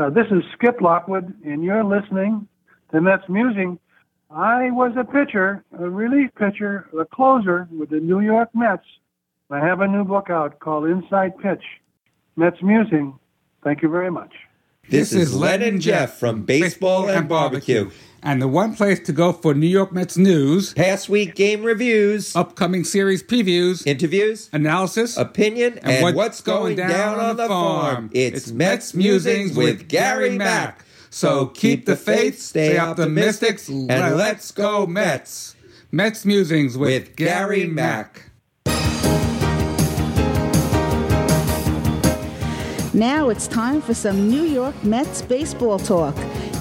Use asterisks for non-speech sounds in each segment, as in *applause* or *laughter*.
Uh, this is Skip Lockwood, and you're listening to Mets Musing. I was a pitcher, a relief pitcher, a closer with the New York Mets. I have a new book out called Inside Pitch. Mets Musing. Thank you very much. This, is Len and Jeff from Baseball and Barbecue. And the one place to go for New York Mets news, Past week game reviews, upcoming series previews, interviews, analysis, opinion, and, what's, going down, on the farm. It's Mets Musings with Gary Mack. So keep the faith, stay optimistic, and let's go Mets. Mets Musings with, With Gary Mack. Now it's time for some New York Mets baseball talk.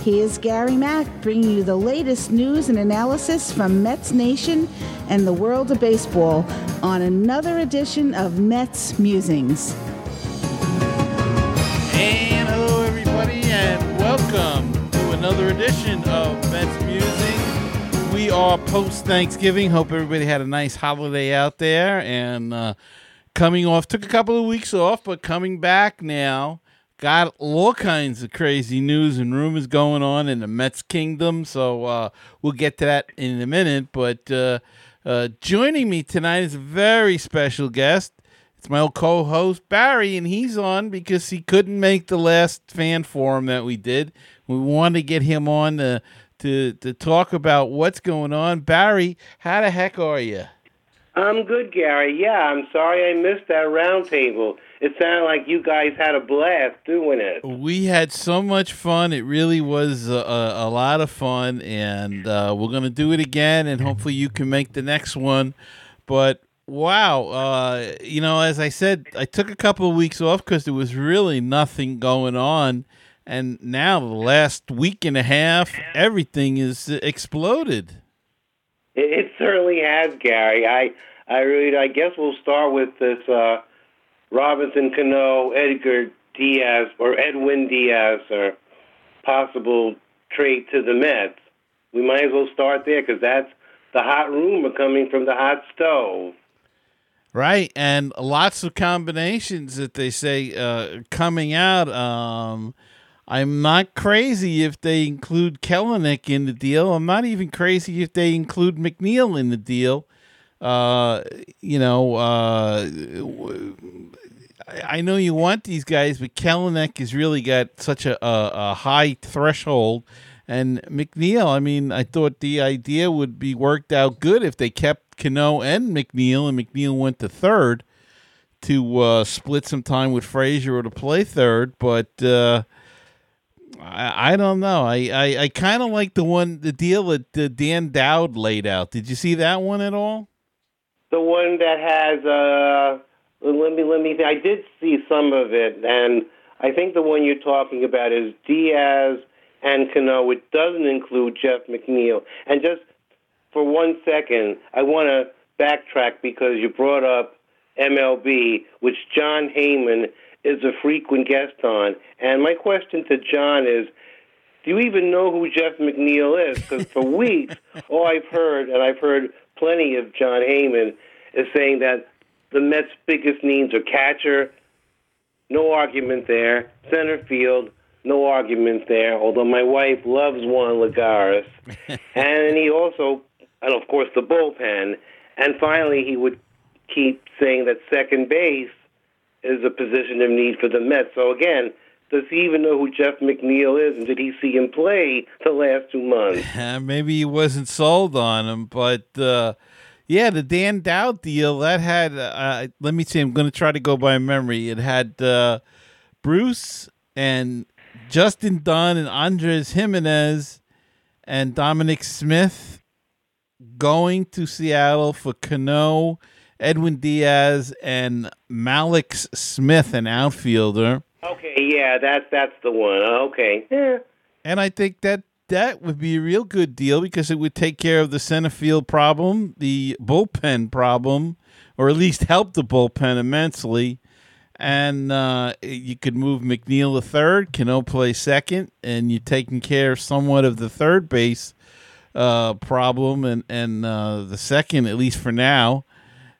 Here's Gary Mack bringing you the latest news and analysis from Mets Nation and the world of baseball on another edition of Mets Musings. And hello, everybody, and welcome to another edition of Mets Musings. We are post Thanksgiving. Hope everybody had a nice holiday out there and uh, coming off. Took a couple of weeks off, but coming back now. Got all kinds of crazy news and rumors going on in the Mets kingdom. So uh, we'll get to that in a minute. But uh, uh, joining me tonight is a very special guest. It's my old co-host Barry, and he's on because he couldn't make the last fan forum that we did. We wanted to get him on to to to talk about what's going on. Barry, how the heck are you? I'm good, Gary. Yeah, I'm sorry I missed that roundtable. It sounded like you guys had a blast doing it. We had so much fun. It really was a, a, lot of fun, and uh, we're gonna do it again. And hopefully, you can make the next one. But wow, uh, you know, as I said, I took a couple of weeks off because there was really nothing going on. And now, the last week and a half, everything is exploded. It, it certainly has, Gary. I, I really, I guess we'll start with this uh, Robinson Cano, Edgar Diaz, or Edwin Diaz, or possible trade to the Mets. We might as well start there because that's the hot rumor coming from the hot stove. Right, and lots of combinations that they say uh, coming out. Um, I'm not crazy if they include Kelenic in the deal. I'm not even crazy if they include McNeil in the deal. Uh, you know, uh, I know you want these guys, but Kelenic has really got such a, a, a high threshold. And McNeil, I mean, I thought the idea would be worked out good if they kept Cano and McNeil, and McNeil went to third to uh, split some time with Frazier or to play third. But uh, I, I don't know. I, I, I kind of like the one, the deal that uh, Dan Dowd laid out. Did you see that one at all? The one that has, uh, let me, let me. I did see some of it, and I think the one you're talking about is Diaz and Cano, which doesn't include Jeff McNeil. And just for one second, I want to backtrack because you brought up MLB, which Jon Heyman is a frequent guest on. And my question to Jon is, do you even know who Jeff McNeil is? Because for *laughs* weeks, all I've heard, and I've heard plenty of Jon Heyman, is saying that the Mets' biggest needs are catcher, no argument there, center field, no argument there, although my wife loves Juan Lagares. *laughs* and he also, and of course, the bullpen. And finally, he would keep saying that second base is a position of need for the Mets. So again, does he even know who Jeff McNeil is, and did he see him play the last two months? *laughs* Maybe he wasn't sold on him, but uh, yeah, the Dan Dowd deal that had. Uh, let me see. I'm going to try to go by memory. It had uh, Bruce and Justin Dunn and Andres Gimenez and Dominic Smith going to Seattle for Cano, Edwin Diaz, and Mallex Smith, an outfielder. Okay, yeah, that's that's the one. Okay, yeah. And I think that that would be a real good deal because it would take care of the center field problem, the bullpen problem, or at least help the bullpen immensely. And uh, you could move McNeil to third, Cano play second, and you're taking care somewhat of the third base uh, problem and and uh, the second at least for now.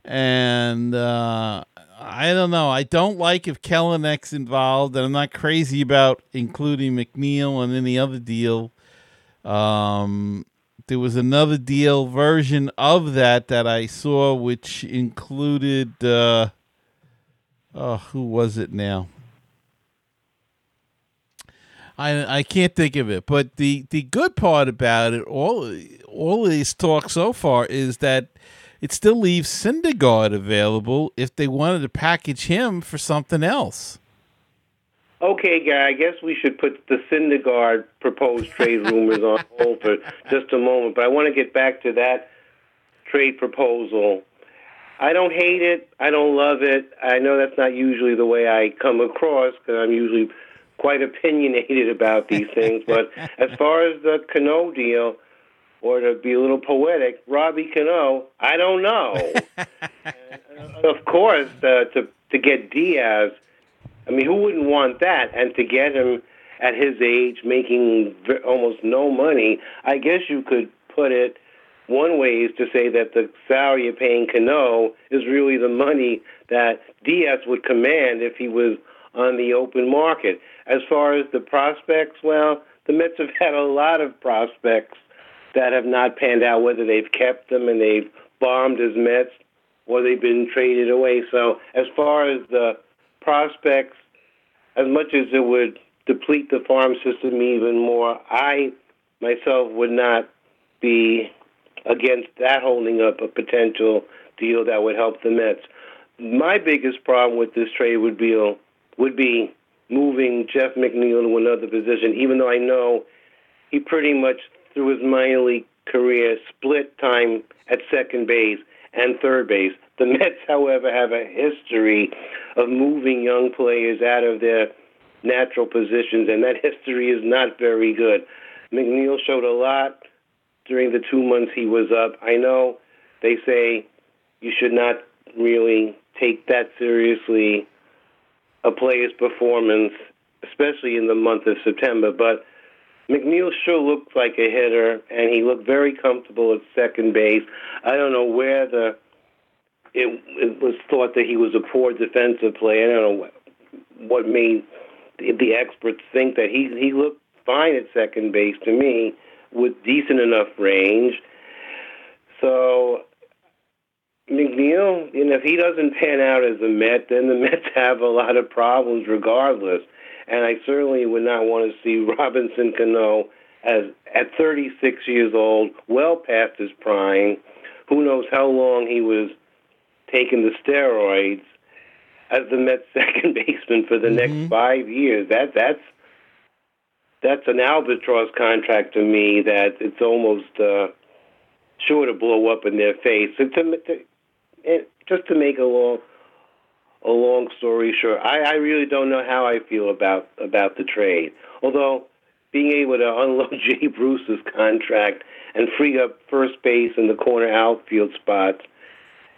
And uh, I don't know. I don't like if Kelenic's involved, and I'm not crazy about including McNeil in any other deal. Um, there was another deal version of that that I saw, which included. Uh, oh, who was it now? I I can't think of it. But the the good part about it, all all these talks so far, is that it still leaves Syndergaard available if they wanted to package him for something else. Okay, Guy, I guess we should put the Syndergaard proposed trade rumors on hold for just a moment, but I want to get back to that trade proposal. I don't hate it. I don't love it. I know that's not usually the way I come across because I'm usually quite opinionated about these things. but as far as the Cano deal, or to be a little poetic, Robbie Cano, I don't know. *laughs* and, of course, uh, to to get Diaz, I mean, who wouldn't want that? And to get him at his age, making almost no money, I guess you could put it. One way is to say that the salary you're paying Cano is really the money that Diaz would command if he was on the open market. As far as the prospects, well, the Mets have had a lot of prospects that have not panned out, whether they've kept them and they've bombed as Mets or they've been traded away. So, as far as the prospects, as much as it would deplete the farm system even more, I myself would not be against that holding up a potential deal that would help the Mets. My biggest problem with this trade would be would be moving Jeff McNeil to another position, even though I know he pretty much through his minor league career split time at second base and third base. The Mets, however, have a history of moving young players out of their natural positions, and that history is not very good. McNeil showed a lot during the two months he was up. I know they say you should not really take that seriously a player's performance, especially in the month of September. But McNeil sure looked like a hitter, and he looked very comfortable at second base. I don't know where the it, it was thought that he was a poor defensive player. I don't know what, made the, the experts think that he he looked fine at second base to me with decent enough range. So McNeil, you know, if he doesn't pan out as a Met, then the *laughs* Mets have a lot of problems regardless. And I certainly would not want to see *laughs* Robinson Cano as at 36 years old, well past his prime. Who knows how long he was taking the steroids as the Mets *laughs* second baseman for the mm-hmm. next five years. That that's that's an albatross contract to me that it's almost uh, sure to blow up in their face. to, to, just to make a long a long story short, I, I really don't know how I feel about about the trade. Although being able to unload *laughs* Jay Bruce's contract and free up first base and the corner outfield spots,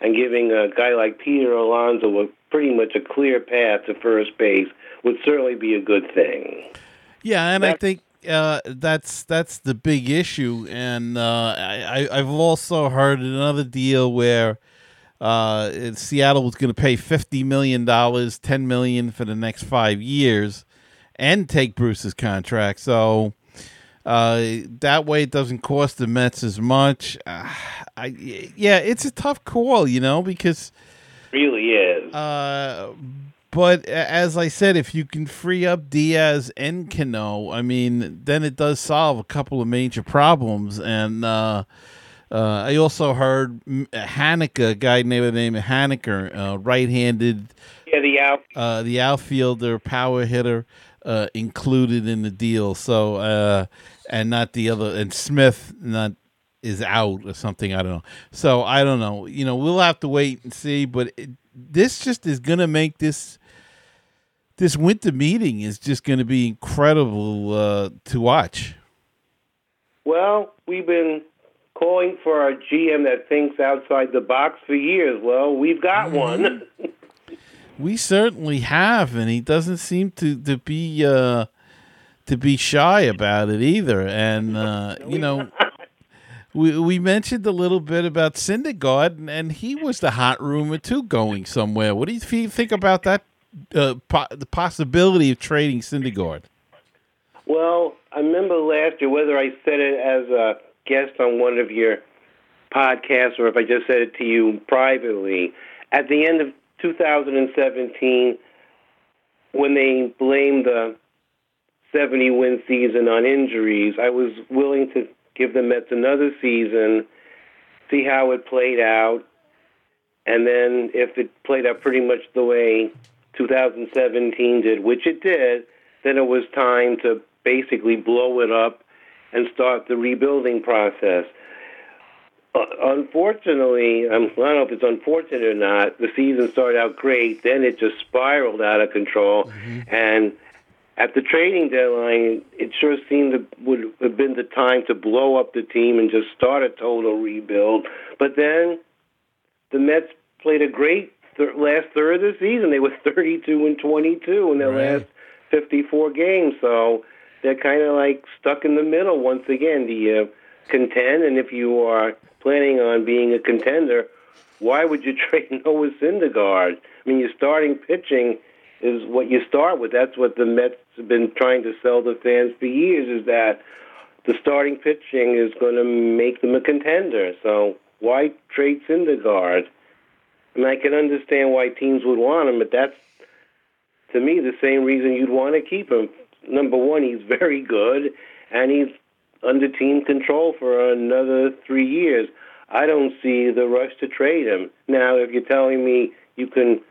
and giving a guy like Peter Alonso a pretty much a clear path to first base would certainly be a good thing. Yeah, and that's, I think uh, that's that's the big issue. And uh, I, I've also heard another deal where uh, Seattle was going to pay fifty million dollars, ten million for the next five years, and take Bruce's contract. So uh, that way, it doesn't cost the Mets as much. Uh, I, yeah, it's a tough call, you know, because really is. Uh, but as I said, if you can free up Diaz and Cano, I mean, then it does solve a couple of major problems. And uh, I also heard Haniger, a guy named the name of Haniger, uh, right-handed. Yeah, the out. Uh, the outfielder, power hitter, uh, included in the deal. So, uh, and not the other, and Smith not is out or something. I don't know. So I don't know. You know, we'll have to wait and see. But it, this just is going to make this this winter meeting is just going to be incredible uh, to watch. Well, we've been calling for a GM that thinks outside the box for years. Well, we've got mm-hmm. one. *laughs* we certainly have, and he doesn't seem to to be uh, to be shy about it either. And uh, *laughs* you know, we we mentioned a little bit about Syndergaard, and, and he was the hot rumor too, going somewhere. What do you think about that? Uh, po- the possibility of trading Syndergaard. Well, I remember last year whether I said it as a guest on one of your podcasts or if I just said it to you privately. At the end of 2017, when they blamed the 70 win season on injuries, I was willing to give the Mets another season, see how it played out, and then if it played out pretty much the way 2017 did, which it did, then it was time to basically blow it up and start the rebuilding process. Uh, unfortunately, um, I don't know if it's unfortunate or not. The season started out great, then it just spiraled out of control, mm-hmm. and at the trading deadline, it sure seemed to would have been the time to blow up the team and just start a total rebuild. But then the Mets played a great th- last third of the season. They were *laughs* 32 and 22 in their right. last 54 games. So they're kind of like stuck in the middle once again. Do you uh, contend? And if you are planning on being a contender, why would you *laughs* trade Noah Syndergaard? I mean, you're starting pitching is what you start with. That's what the Mets have been trying to sell the fans for years. Is that the starting pitching is going to make them a contender. So why trade Syndergaard? Mean, I can understand why teams would want him, but that's to me the same reason you'd want to keep him. Number one, he's very good, and he's under team control for another three years. I don't see the rush to trade him. Now, if you're telling me you can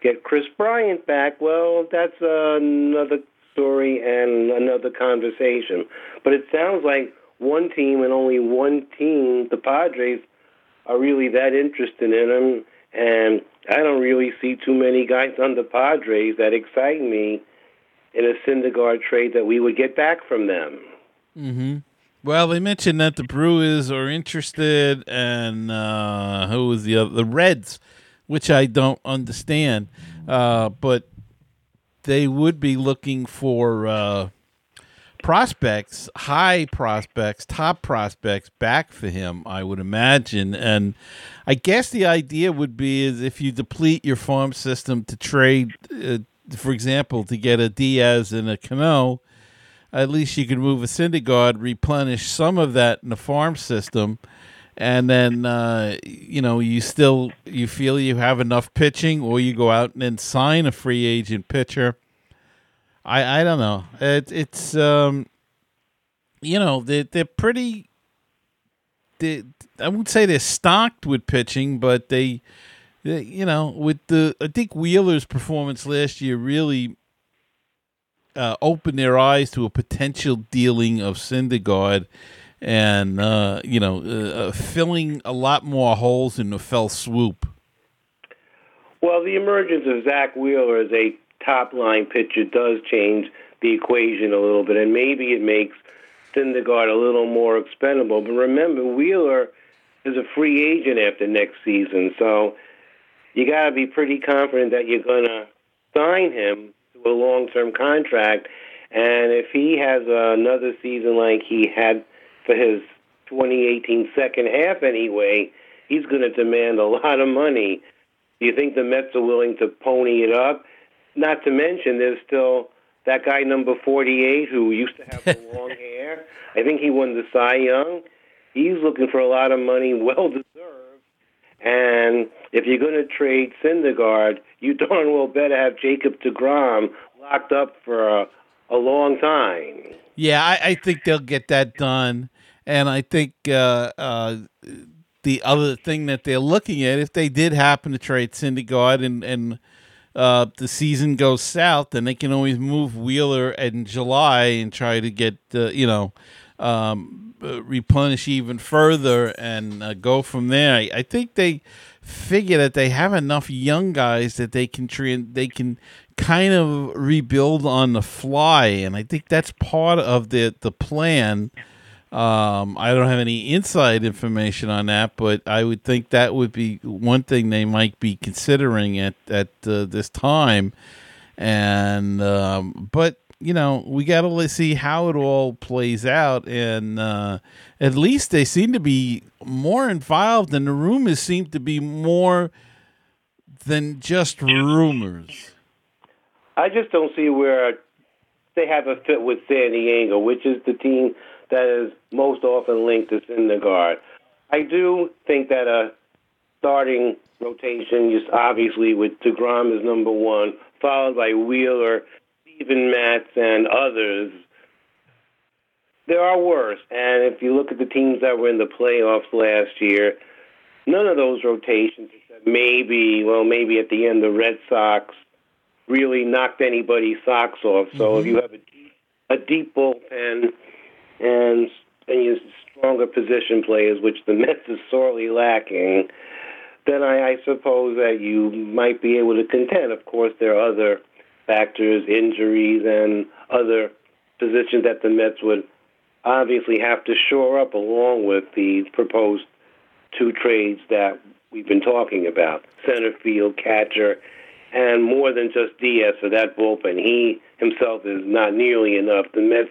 get Kris Bryant back, well, that's another story and another conversation. But it sounds like one team and only one team, the Padres, are really that interested in him. And I don't really see too many guys on the Padres that excite me in a Syndergaard trade that we would get back from them. Mm-hmm. Well, they mentioned that the Brewers are interested, and uh, who was the other? The Reds which I don't understand. Uh, but they would be looking for uh, prospects, high prospects, top prospects back for him, I would imagine. And I guess the idea would be is if you deplete your farm system to trade, uh, for example, to get a Diaz and a Cano, at least you can move a Syndergaard, replenish some of that in the farm system and then uh, you know you still you feel you have enough pitching, or you go out and then sign a free agent pitcher. I I don't know. It, it's um, you know they they're pretty. They, I wouldn't say they're stocked with pitching, but they, you know, with the I think Wheeler's performance last year really uh, opened their eyes to a potential dealing of Syndergaard and uh, you know, uh, uh, filling a lot more holes in the fell swoop. Well, the emergence of Zack Wheeler as a top line pitcher does change the equation a little bit, and maybe it makes Syndergaard a little more expendable. But remember, Wheeler is a free agent after next season, so you got to be pretty confident that you're going to sign him to a long term contract. And if he has another season like he had for his 2018 second half anyway, he's going to demand a lot of money. Do you think the Mets are willing to pony it up? Not to mention, there's still that guy number 48 who used to have the *laughs* long hair. I think he won the Cy Young. He's looking for a lot of money, well deserved. And if you're going to trade Syndergaard, you *laughs* darn well better have Jacob DeGrom locked up for a, a long time. Yeah, I, I think they'll get that done. And I think uh, uh, the other thing that they're looking at, if they did happen to trade Syndergaard and and uh, the season goes south, then they can always move Wheeler in July and try to get uh, you know um, uh, replenish even further and uh, go from there. I, I, think they figure that they have enough young guys that they can tra- they can kind of rebuild on the fly, and I think that's part of the the plan. Um, I don't have any inside information on that, but I would think that would be one thing they might be considering at at uh, this time. And um, but you know, we got to see how it all plays out. And uh, at least they seem to be more involved, and the rumors seem to be more than just rumors. I just don't see where they have a fit with San Diego, which is the team that is most often linked to Syndergaard. I do think that a starting rotation, just obviously with DeGrom is number one, followed by Wheeler, Steven Matz, and others. There are worse. And if you look at the teams that were in the playoffs last year, none of those rotations, maybe, well, maybe at the end, the Red Sox really knocked anybody's socks off. So mm-hmm. if you have a deep, a deep bullpen and and you stronger position players, which the Mets is sorely lacking, then I, I suppose that you might be able to contend. Of course, there are other factors, injuries, and other positions that the Mets would obviously have to shore up along with the proposed two trades that we've been talking about center field, catcher, and more than just Diaz for that bullpen. He himself is not nearly enough. The Mets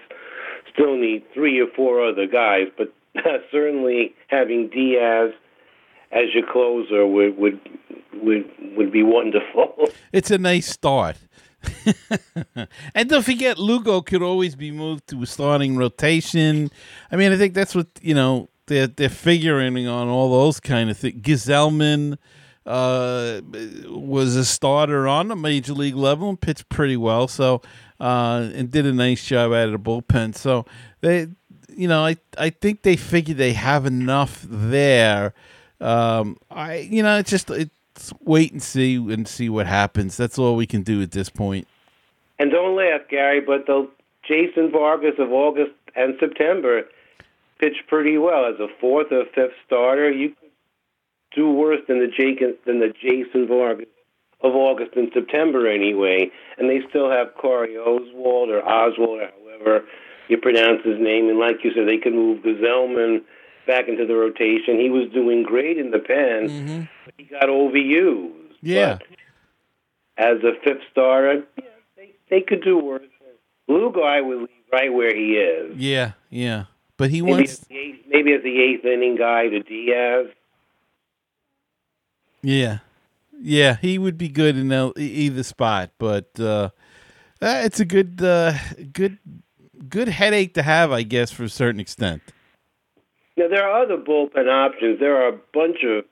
still need three or four other guys, but *laughs* certainly having Diaz as your closer would would would would be wonderful. *laughs* It's a nice start. *laughs* and don't forget, Lugo could always be moved to a starting rotation. I mean, I think that's what you know they're they're figuring on all those kind of things. Gsellman uh, was a starter on the major league level and pitched pretty well. So uh, and did a nice job out of the bullpen. So they, you know, I I think they figured they have enough there. Um, I you know it's just it's wait and see and see what happens. That's all we can do at this point. And don't laugh, Gary, but the Jason Vargas of August and September pitched pretty well as a fourth or fifth starter. You could do worse than the Jake than the Jason Vargas of August and September anyway, and they still have Corey Oswalt or Oswald or however you pronounce his name. And like you said, they can move Gsellman back into the rotation. He was doing great in the pen, mm-hmm. but he got overused. Yeah. But as a fifth starter, yeah, they they could do worse. Lugo, I would leave right where he is. Yeah, yeah. But he maybe wants as eighth, maybe as the eighth inning guy to Diaz. Yeah, yeah, he would be good in either spot, but uh, uh, it's a good, uh, good, good headache to have, I guess, for a certain extent. Now there are other bullpen options. There are a bunch of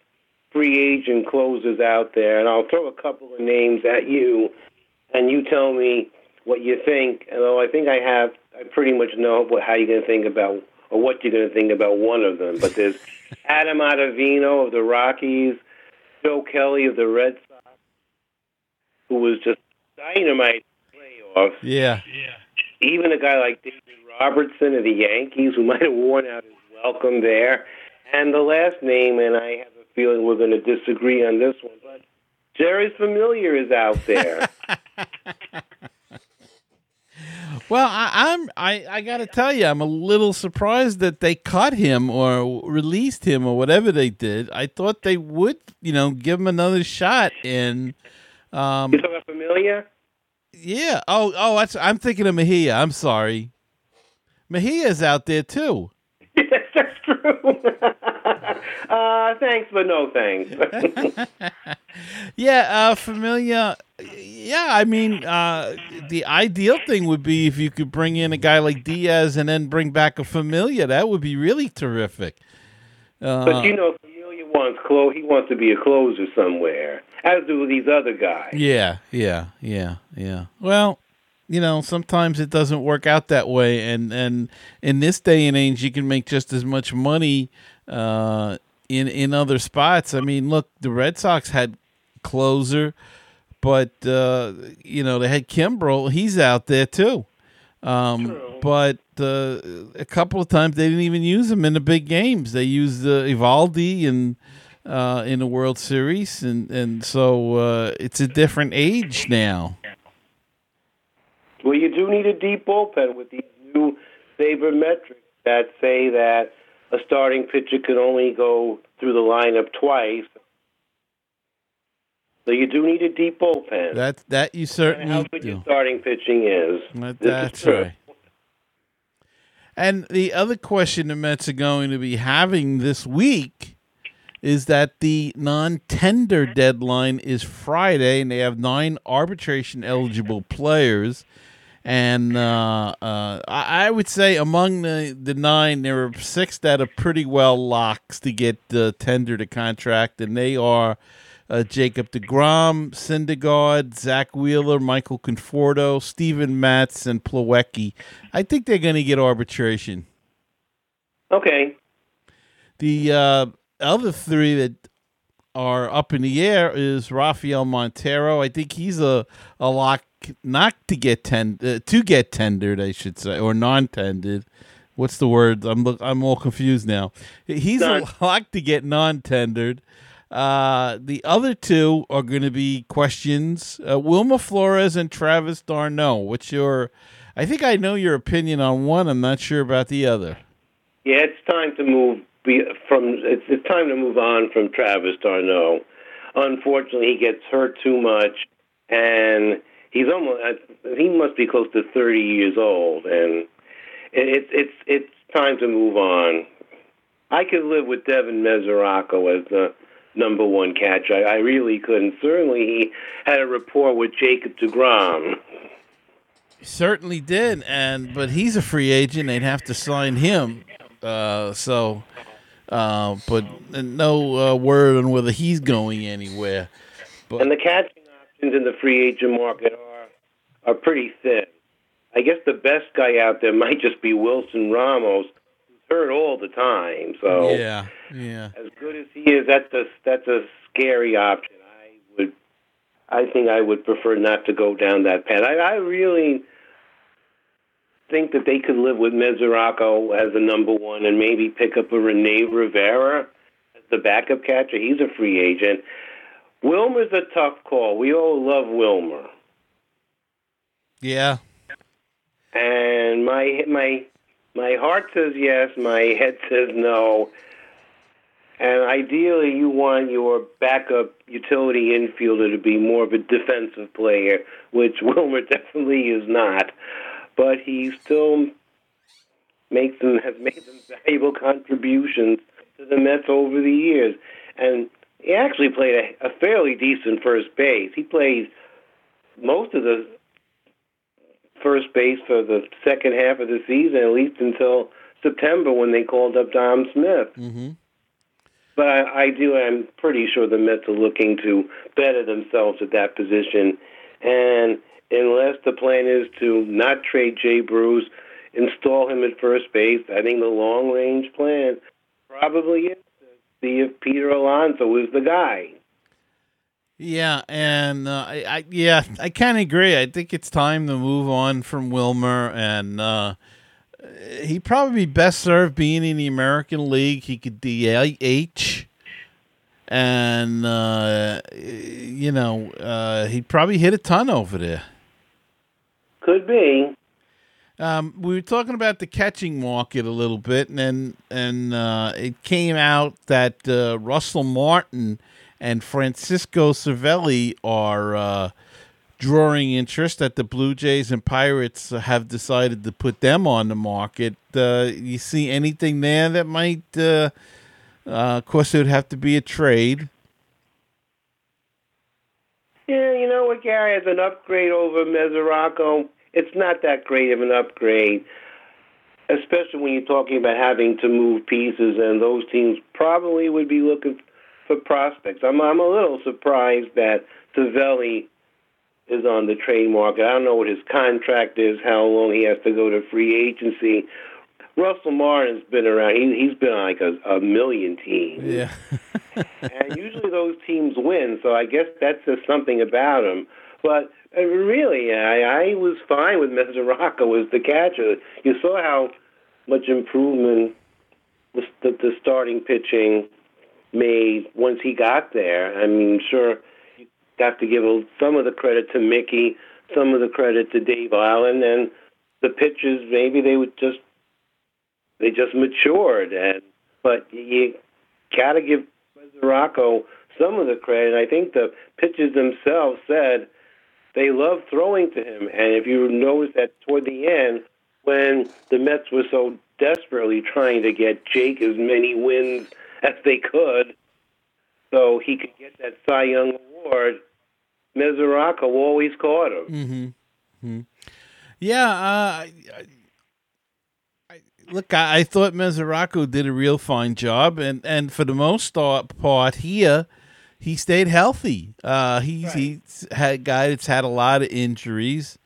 free agent closers out there, and I'll throw a couple of names at you, and you tell me what you think. Although I think I have, I pretty much know what, how you're going to think about or what you're going to think about one of them. But there's *laughs* Adam Ottavino of the Rockies. Joe Kelly of the Red Sox, who was just dynamite playoffs. Yeah. Yeah. Even a guy like David Robertson of the Yankees, who might have worn out his welcome there. And the last name, and I have a feeling we're going to disagree on this one, but Jeurys Familia is out there. *laughs* Well, I, am I, I got to tell you, I'm a little surprised that they cut him or released him or whatever they did. I thought they would, you know, give him another shot. And um, you talking Familia? Yeah. Oh, oh, that's, I'm thinking of Mejia. I'm sorry. Mejia's out there too. *laughs* yes, that's true. *laughs* uh, thanks, but no thanks. *laughs* yeah, uh, Familia. Yeah, I mean, uh, the ideal thing would be if you could bring in a guy like Diaz and then bring back a Familia. That would be really terrific. Uh, but you know, Familia wants clo- He wants to be a closer somewhere, as do these other guys. Yeah, yeah, yeah, yeah. Well, you know, sometimes it doesn't work out that way, and and in this day and age, you can make just as much money uh, in in other spots. I mean, look, the Red Sox had closer, but uh, you know they had Kimbrel. He's out there too. Um, but uh, a couple of times they didn't even use him in the big games. They used uh, Eovaldi and uh, in the World Series, and and so uh, it's a different age now. Well, you do need a deep bullpen with these new sabermetrics that say that a starting pitcher can only go through the lineup twice. So you do need a deep bullpen. That that you certainly how good do. your starting pitching is. That- is that's true. right. And the other question the Mets are going to be having this week is that the non-tender deadline is Friday, and they have nine arbitration-eligible players. And uh, uh, I, would say among the, the nine, there are six that are pretty well locks to get uh, tender to contract, and they are uh, Jacob DeGrom, Syndergaard, Zack Wheeler, Michael Conforto, Steven Matz, and Plawecki. I think they're going to get arbitration. Okay. The uh, other three that are up in the air is Rafael Montero. I think he's a, a lock not to get ten uh, to get tendered, I should say, or non-tendered. What's the word? I'm I'm all confused now. He's Non- a lock to get non-tendered. Uh, the other two are going to be questions: uh, Wilmer Flores and Travis d'Arnaud. What's your? I think I know your opinion on one. I'm not sure about the other. Yeah, it's time to move be, from. It's, it's time to move on from Travis d'Arnaud. Unfortunately, he gets hurt too much, and he's almost. He must be close to thirty years old, and it's it's it's time to move on. I could live with Devin Mesoraco as the number one catcher. I, I really couldn't. certainly he had a rapport with Jacob Degrom. Certainly did, and but he's a free agent. They'd have to sign him. Uh, so, uh, but no uh, word on whether he's going anywhere. But And the catching options in the free agent market are are pretty thin. I guess the best guy out there might just be Wilson Ramos, who's hurt all the time. So yeah, yeah, as good as he is, that's a that's a scary option. I would, I think I would prefer not to go down that path. I, I really think that they could live with Mesoraco as the number one, and maybe pick up a Rene Rivera as the backup catcher. He's a free agent. Wilmer's a tough call. We all love Wilmer, yeah. and my my my heart says yes, my head says no. And ideally, you want your backup utility infielder to be more of a defensive player, which *laughs* Wilmer definitely is not. But he still makes them has made some valuable contributions to the Mets over the years, and he actually played a, a fairly decent first base. He played most of the first base for the second half of the season, at least until September when they called up Dom Smith. hmm But I, I do. I'm pretty sure the Mets are looking to better themselves at that position, and unless the plan is to not trade Jay Bruce, install him at first base, I think the long range plan probably is see if Peter Alonso is the guy. Yeah, and uh, I, I yeah, I kind of agree. I think it's time to move on from Wilmer, and uh, he'd probably be best served being in the American League. He could DH, and uh, you know, uh, he'd probably hit a ton over there. Could be. Um, we were talking about the catching market a little bit, and and, and uh, it came out that uh, Russell Martin and Francisco Cervelli are uh, drawing interest. That the Blue Jays and Pirates have decided to put them on the market. Uh, you see anything there that might? Uh, uh, of course, it would have to be a trade. Yeah, you know what, Gary? As an upgrade over Mesoraco, it's not that great of an upgrade, especially when you're talking about having to move pieces, and those teams probably would be looking for prospects. I'm I'm a little surprised that Cervelli is on the trade market. I don't know what his contract is, how long he has to go to free agency. Russell Martin's been around. He, he's been on like a, a million teams Yeah. *laughs* and usually those teams win. So I guess that says something about him. But uh, really, I, I was fine with Mesoraco as the catcher. You saw how much improvement the, the, the starting pitching made once he got there. I mean, sure, you have to give some of the credit to Mickey, some of the credit to Dave Eiland, and the pitchers maybe they would just they just matured. And but you got to give Rocco some of the credit. I think the pitchers themselves said they loved throwing to him. And if you notice that toward the end, when the Mets were so desperately trying to get Jake as many wins as they could, so he could get that Cy Young award, Mesoraco always caught him. Mm-hmm. mm-hmm. Yeah, uh, I, I, look, I, I thought Mesoraco did a real fine job, and, and for the most part here, he stayed healthy. Uh, he's right. he's had a guy that's had a lot of injuries,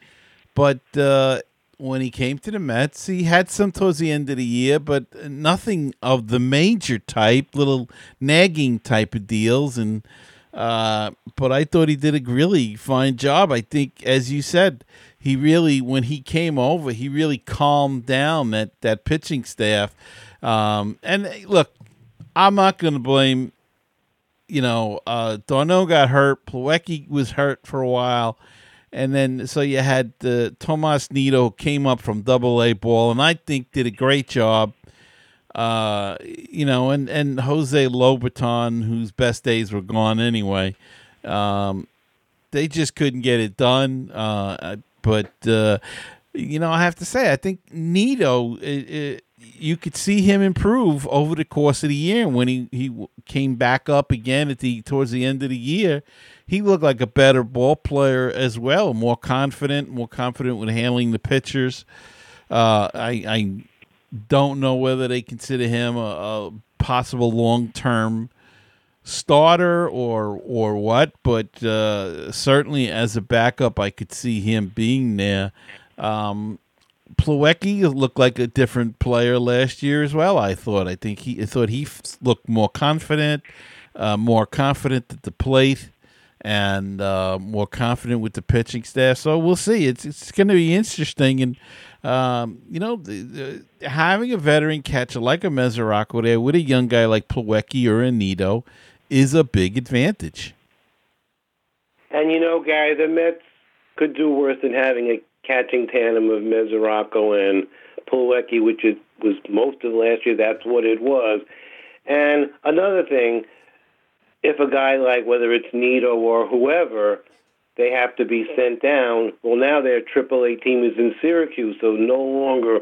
but uh, when he came to the Mets, he had some towards the end of the year, but nothing of the major type, little nagging type of deals. And uh, but I thought he did a really fine job. I think, as you said, he really when he came over, he really calmed down that that pitching staff. Um, and look, I'm not going to blame. You know, uh, d'Arnaud got hurt. Plawecki was hurt for a while and then so you had uh, Tomas Nido came up from Double A ball, and I think did a great job. Uh, you know, and and Jose Lobaton, whose best days were gone anyway. Um, they just couldn't get it done. Uh, but uh, you know, I have to say, I think Nido. It, it, you could see him improve over the course of the year. And when he, he came back up again at the towards the end of the year, he looked like a better ball player as well, more confident, more confident with handling the pitchers. Uh, I, I don't know whether they consider him a, a possible long term starter or or what, but uh, certainly as a backup, I could see him being there. Um, Plawecki looked like a different player last year as well. I thought. I think he I thought he looked more confident, uh, more confident at the plate and uh, more confident with the pitching staff. So we'll see. It's it's going to be interesting, and um, you know, the, the, having a veteran catcher like a Mesoraco there with a young guy like Plawecki or Anito is a big advantage. And you know, Gary, the Mets could do worse than having a catching tandem of Mesoraco and Plawecki, which it was most of last year. That's what it was. And another thing, if a guy like whether it's Nido or whoever, they have to be sent down. Well, now their AAA team is in Syracuse, so no longer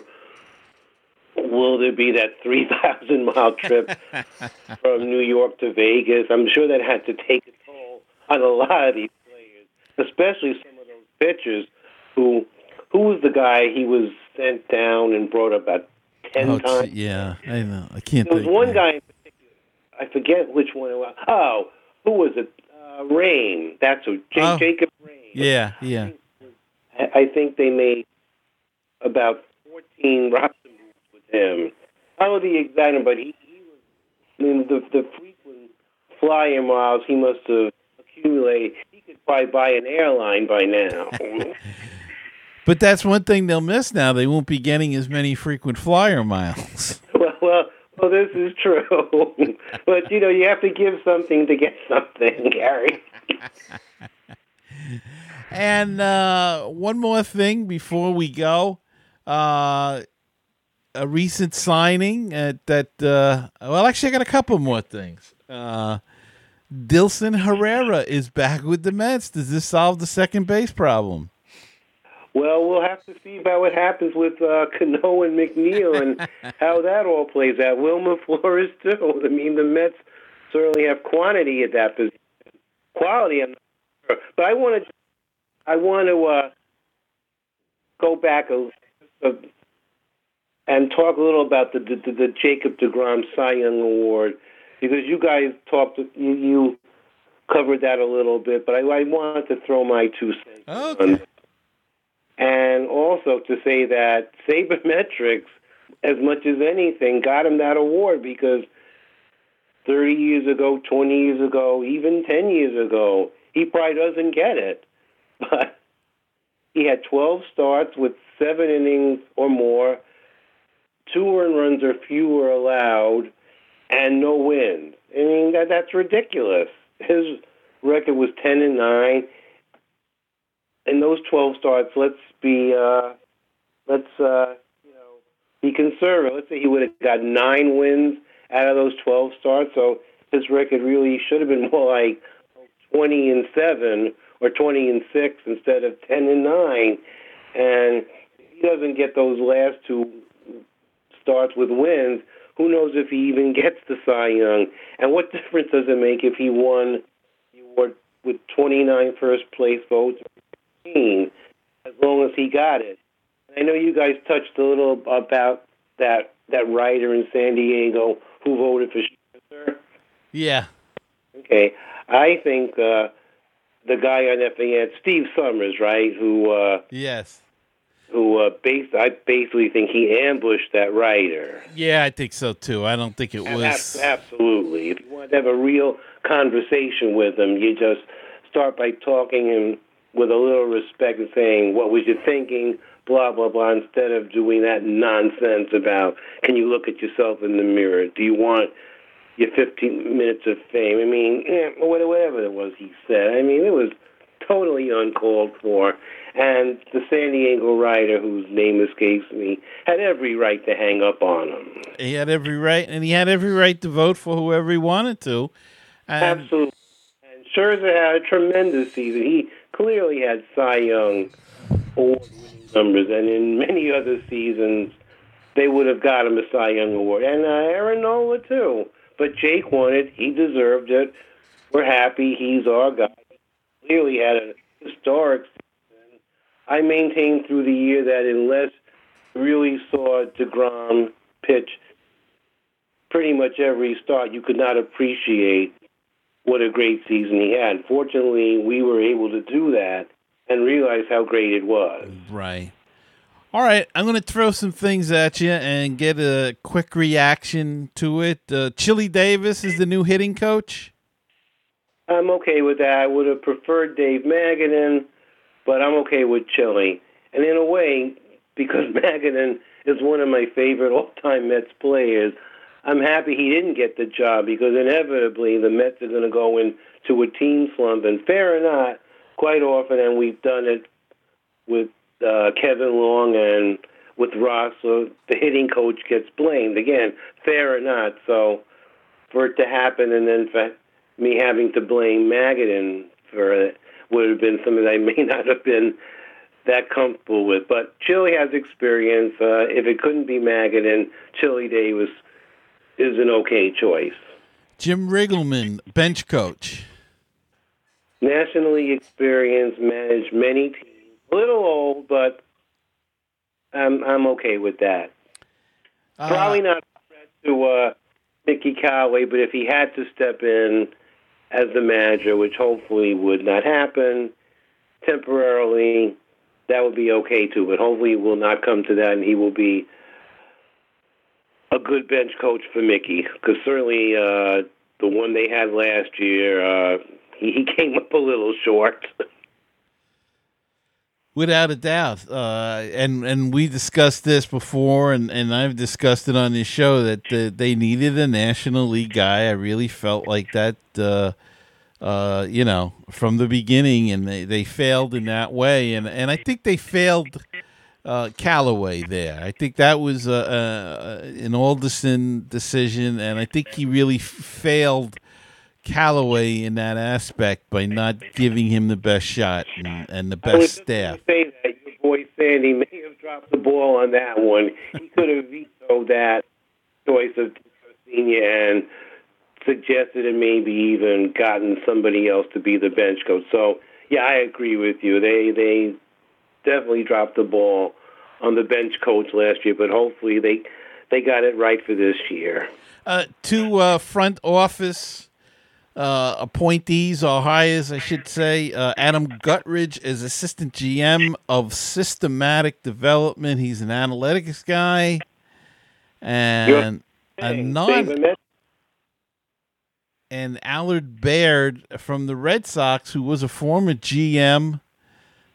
will there be that *laughs* 3,000 mile trip *laughs* from New York to Vegas. I'm sure that had to take a toll on a lot of these players, especially some of those pitchers who. Who was the guy he was sent down and brought up about 10 oh, times? Yeah, I know. I can't There was one guy in particular. I forget which one it was. Oh, who was it? Uh, Rhame. That's who. J- oh. Jacob Rhame. Yeah, yeah. I think they made about 14 roster moves with him. I don't know the exact number, but he, he was, I mean, the, the frequent flyer miles he must have accumulated. He could probably buy an airline by now. *laughs* but that's one thing they'll miss now. They won't be getting as many frequent flyer miles. *laughs* well, well, well, this is true. *laughs* but, you know, you have to give something to get something, *laughs* Gary. and uh, one more thing before we go. Uh, a recent signing at that, uh, well, actually, I got a couple more things. Uh, Dilson Herrera is back with the Mets. Does this solve the second base problem? Well, we'll have to see about what happens with uh, *laughs* Cano and McNeil and *laughs* how that all plays out. Wilmer *laughs* Flores too. I mean, the Mets certainly have quantity at that position. Quality, I'm not sure. But I want to, I want to uh, go back a, a, and talk a little about the, the, the Jacob Degrom Cy Young Award because you guys talked, you, you covered that a little bit, but I, I wanted to throw my two cents. Okay. On and also to say that Sabermetrics, as much as anything, got him that award because 30 years ago, 20 years ago, even 10 years ago, he probably doesn't get it. *laughs* But he had 12 starts with seven innings or more, two earned runs or fewer allowed, and no wins. I mean, that that's ridiculous. His record was 10 and 9 in those 12 starts, let's be uh, let's uh, you know be conservative. Let's say he would have got nine wins out of those 12 starts, so his record really should have been *laughs* more like 20 and 7 or 20 and 6 instead of 10 and 9. And he doesn't get those last two starts with wins, who knows if he even *laughs* gets the Cy Young? And what difference does it make if he won the award with 29 first place votes, as long as he got it? I know you guys touched a little about that that writer in San Diego who voted for. Yeah. Okay, I think uh, the guy on FAN, Steve Somers, right? Who? Uh, yes. Who? Uh, based, I basically think he ambushed that writer. Yeah, I think so too. I don't think it was absolutely. If you want to have a real conversation with him, you just start by talking him with a little respect and saying, "What was you thinking?" Blah blah blah. Instead of doing that nonsense about, "Can you look at yourself in the mirror? Do you want?" your 15 minutes of fame. I mean, eh, whatever it was he said. I mean, it was totally uncalled for. And the San Diego writer, whose name escapes me, had every right to hang up on him. He had every right, and he had every right to vote for whoever he wanted to. And Absolutely. And Scherzer had a tremendous season. He clearly had Cy Young award numbers, and in many other seasons, they would have got him a Cy Young award. And uh, Aaron Nola, too. But Jake won it. He deserved it. We're happy. He's our guy. He clearly had a historic season. I maintained through the year that unless really saw DeGrom pitch pretty much every start, you could not appreciate what a great season he had. Fortunately, we were able to do that and realize how great it was. Right. All right, I'm going to throw some things at you and get a quick reaction to it. Uh, Chili Davis is the new hitting coach. I'm okay with that. I would have preferred Dave Magadan, but I'm okay with Chili. And in a way, because *laughs* Magadan is one of my favorite all-time Mets players, I'm happy he didn't get the job because inevitably the Mets are going to go into a team slump. And fair or not, quite often, and we've done it with uh, Kevin Long and with Ross, the hitting coach gets blamed. Again, fair or not. So for it to happen and then for me having to blame Magadan for it would have been something I may *laughs* not have been that comfortable with. But Chili has experience. Uh, if it couldn't be Magadan, Chili Davis is an okay choice. Jim Riggleman, bench coach. Nationally experienced, managed many teams a little old, but I'm I'm okay with that. Uh, Probably not to uh, Mickey Callaway, but if he had to step in as the manager, which hopefully would not happen temporarily, that would be okay too. But hopefully, it will not come to that, and he will be a good bench coach for Mickey. Because certainly, uh, the one they had last year, uh, he, *laughs* came up a little short. Without a doubt, uh, and and we discussed this before, and, and I've discussed it on this show that the, they needed a National League guy. I really felt like that, uh, uh, you know, from the beginning, and they, they failed in that way, and and I think they failed uh, Callaway there. I think that was a, a, an Alderson decision, and I think he really failed Callaway in that aspect by not giving him the best shot and, and the best staff. Say that your boy Sandy may have dropped the ball on that one. He could have vetoed that choice of Senior and suggested and maybe even gotten somebody else to be the bench coach. So yeah, I agree with you. They they definitely dropped the ball on the bench coach last year, but hopefully they they got it right for this year. Uh, two uh, front office uh, appointees or hires, I should say. Uh, Adam Guttridge is assistant GM of systematic development. He's an analytics guy, and a non. And Allard Baird from the Red Sox, who was a former GM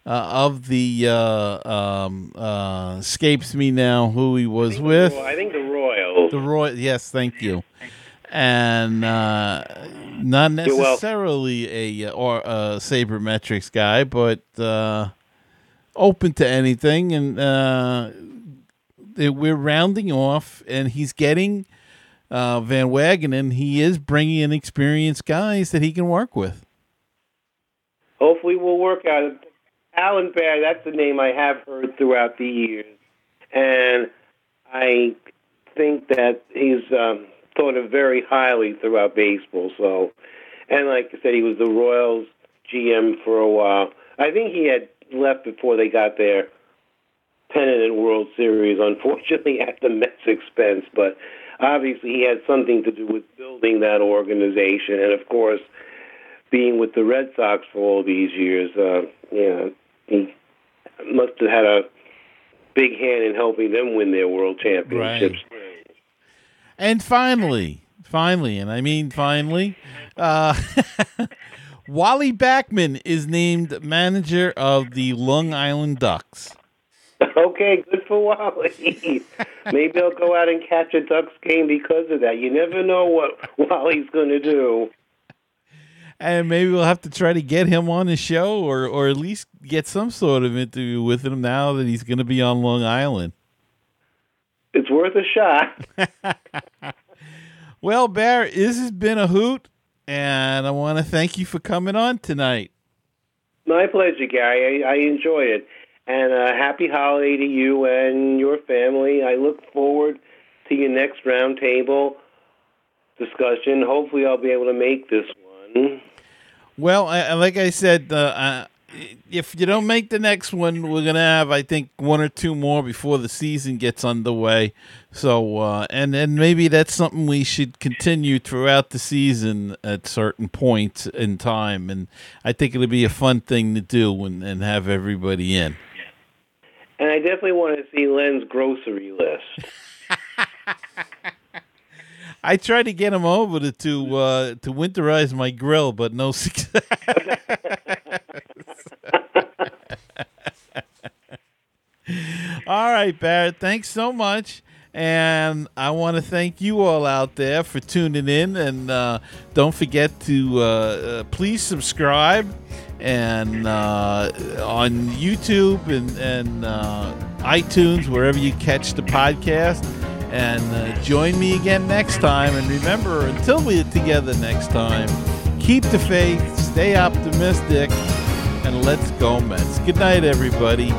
uh, of the uh, um, uh, escapes me now who he was I with. The, I think the Royals. The Royal, yes, thank you and uh, not necessarily a or a sabermetrics guy, but uh, open to anything. And uh, we're rounding off, and he's getting uh, Van Wagenen, and he is bringing in experienced guys that he can work with. Hopefully, we'll work out. Allard Baird, that's the name I have heard throughout the years, and I think that he's um, thought of very highly throughout baseball. So, and like I said, he was the Royals GM for a while. I think he had left before they got their pennant and World Series, unfortunately, at the Mets' expense. But obviously, he had something to do with building that organization, and of course, being with the Red Sox for all these years. Uh, yeah, he must have had a big hand in helping them win their World Championships. Right. And finally, finally, and I mean finally, uh, *laughs* Wally Backman is named manager of the Long Island Ducks. *laughs* Okay, good for Wally. *laughs* Maybe I'll go out and catch a Ducks game because of that. You never know what Wally's going to do. And maybe we'll have to try to get him on the show or, or at least get some sort of interview with him now that he's going to be on Long Island. It's worth a shot. *laughs* well, Bear, this has been a hoot, and I want to thank you for coming on tonight. My pleasure, Gary. I, I enjoyed it. And a happy holiday to you and your family. I look forward to your next roundtable discussion. Hopefully, I'll be able to make this one. Well, I, like I said, uh, if you don't make the next one, we're gonna have, I think, one or two more before the season gets underway. So, uh, and and maybe that's something we should continue throughout the season at certain points in time. And I think it'll be a fun thing to do and, and have everybody in. And I definitely want to see Len's grocery list. *laughs* I tried to get him over to to, uh, to winterize my grill, but no *laughs* success. all right, Barrett. Thanks so much. And I want to thank you all out there for tuning in. And uh, don't forget to uh, uh, please subscribe and uh, on YouTube and, and uh, iTunes, wherever you catch the podcast. And uh, join me again next time. And remember, until we're together next time, keep the faith, stay optimistic, and let's go, Mets. Good night, everybody.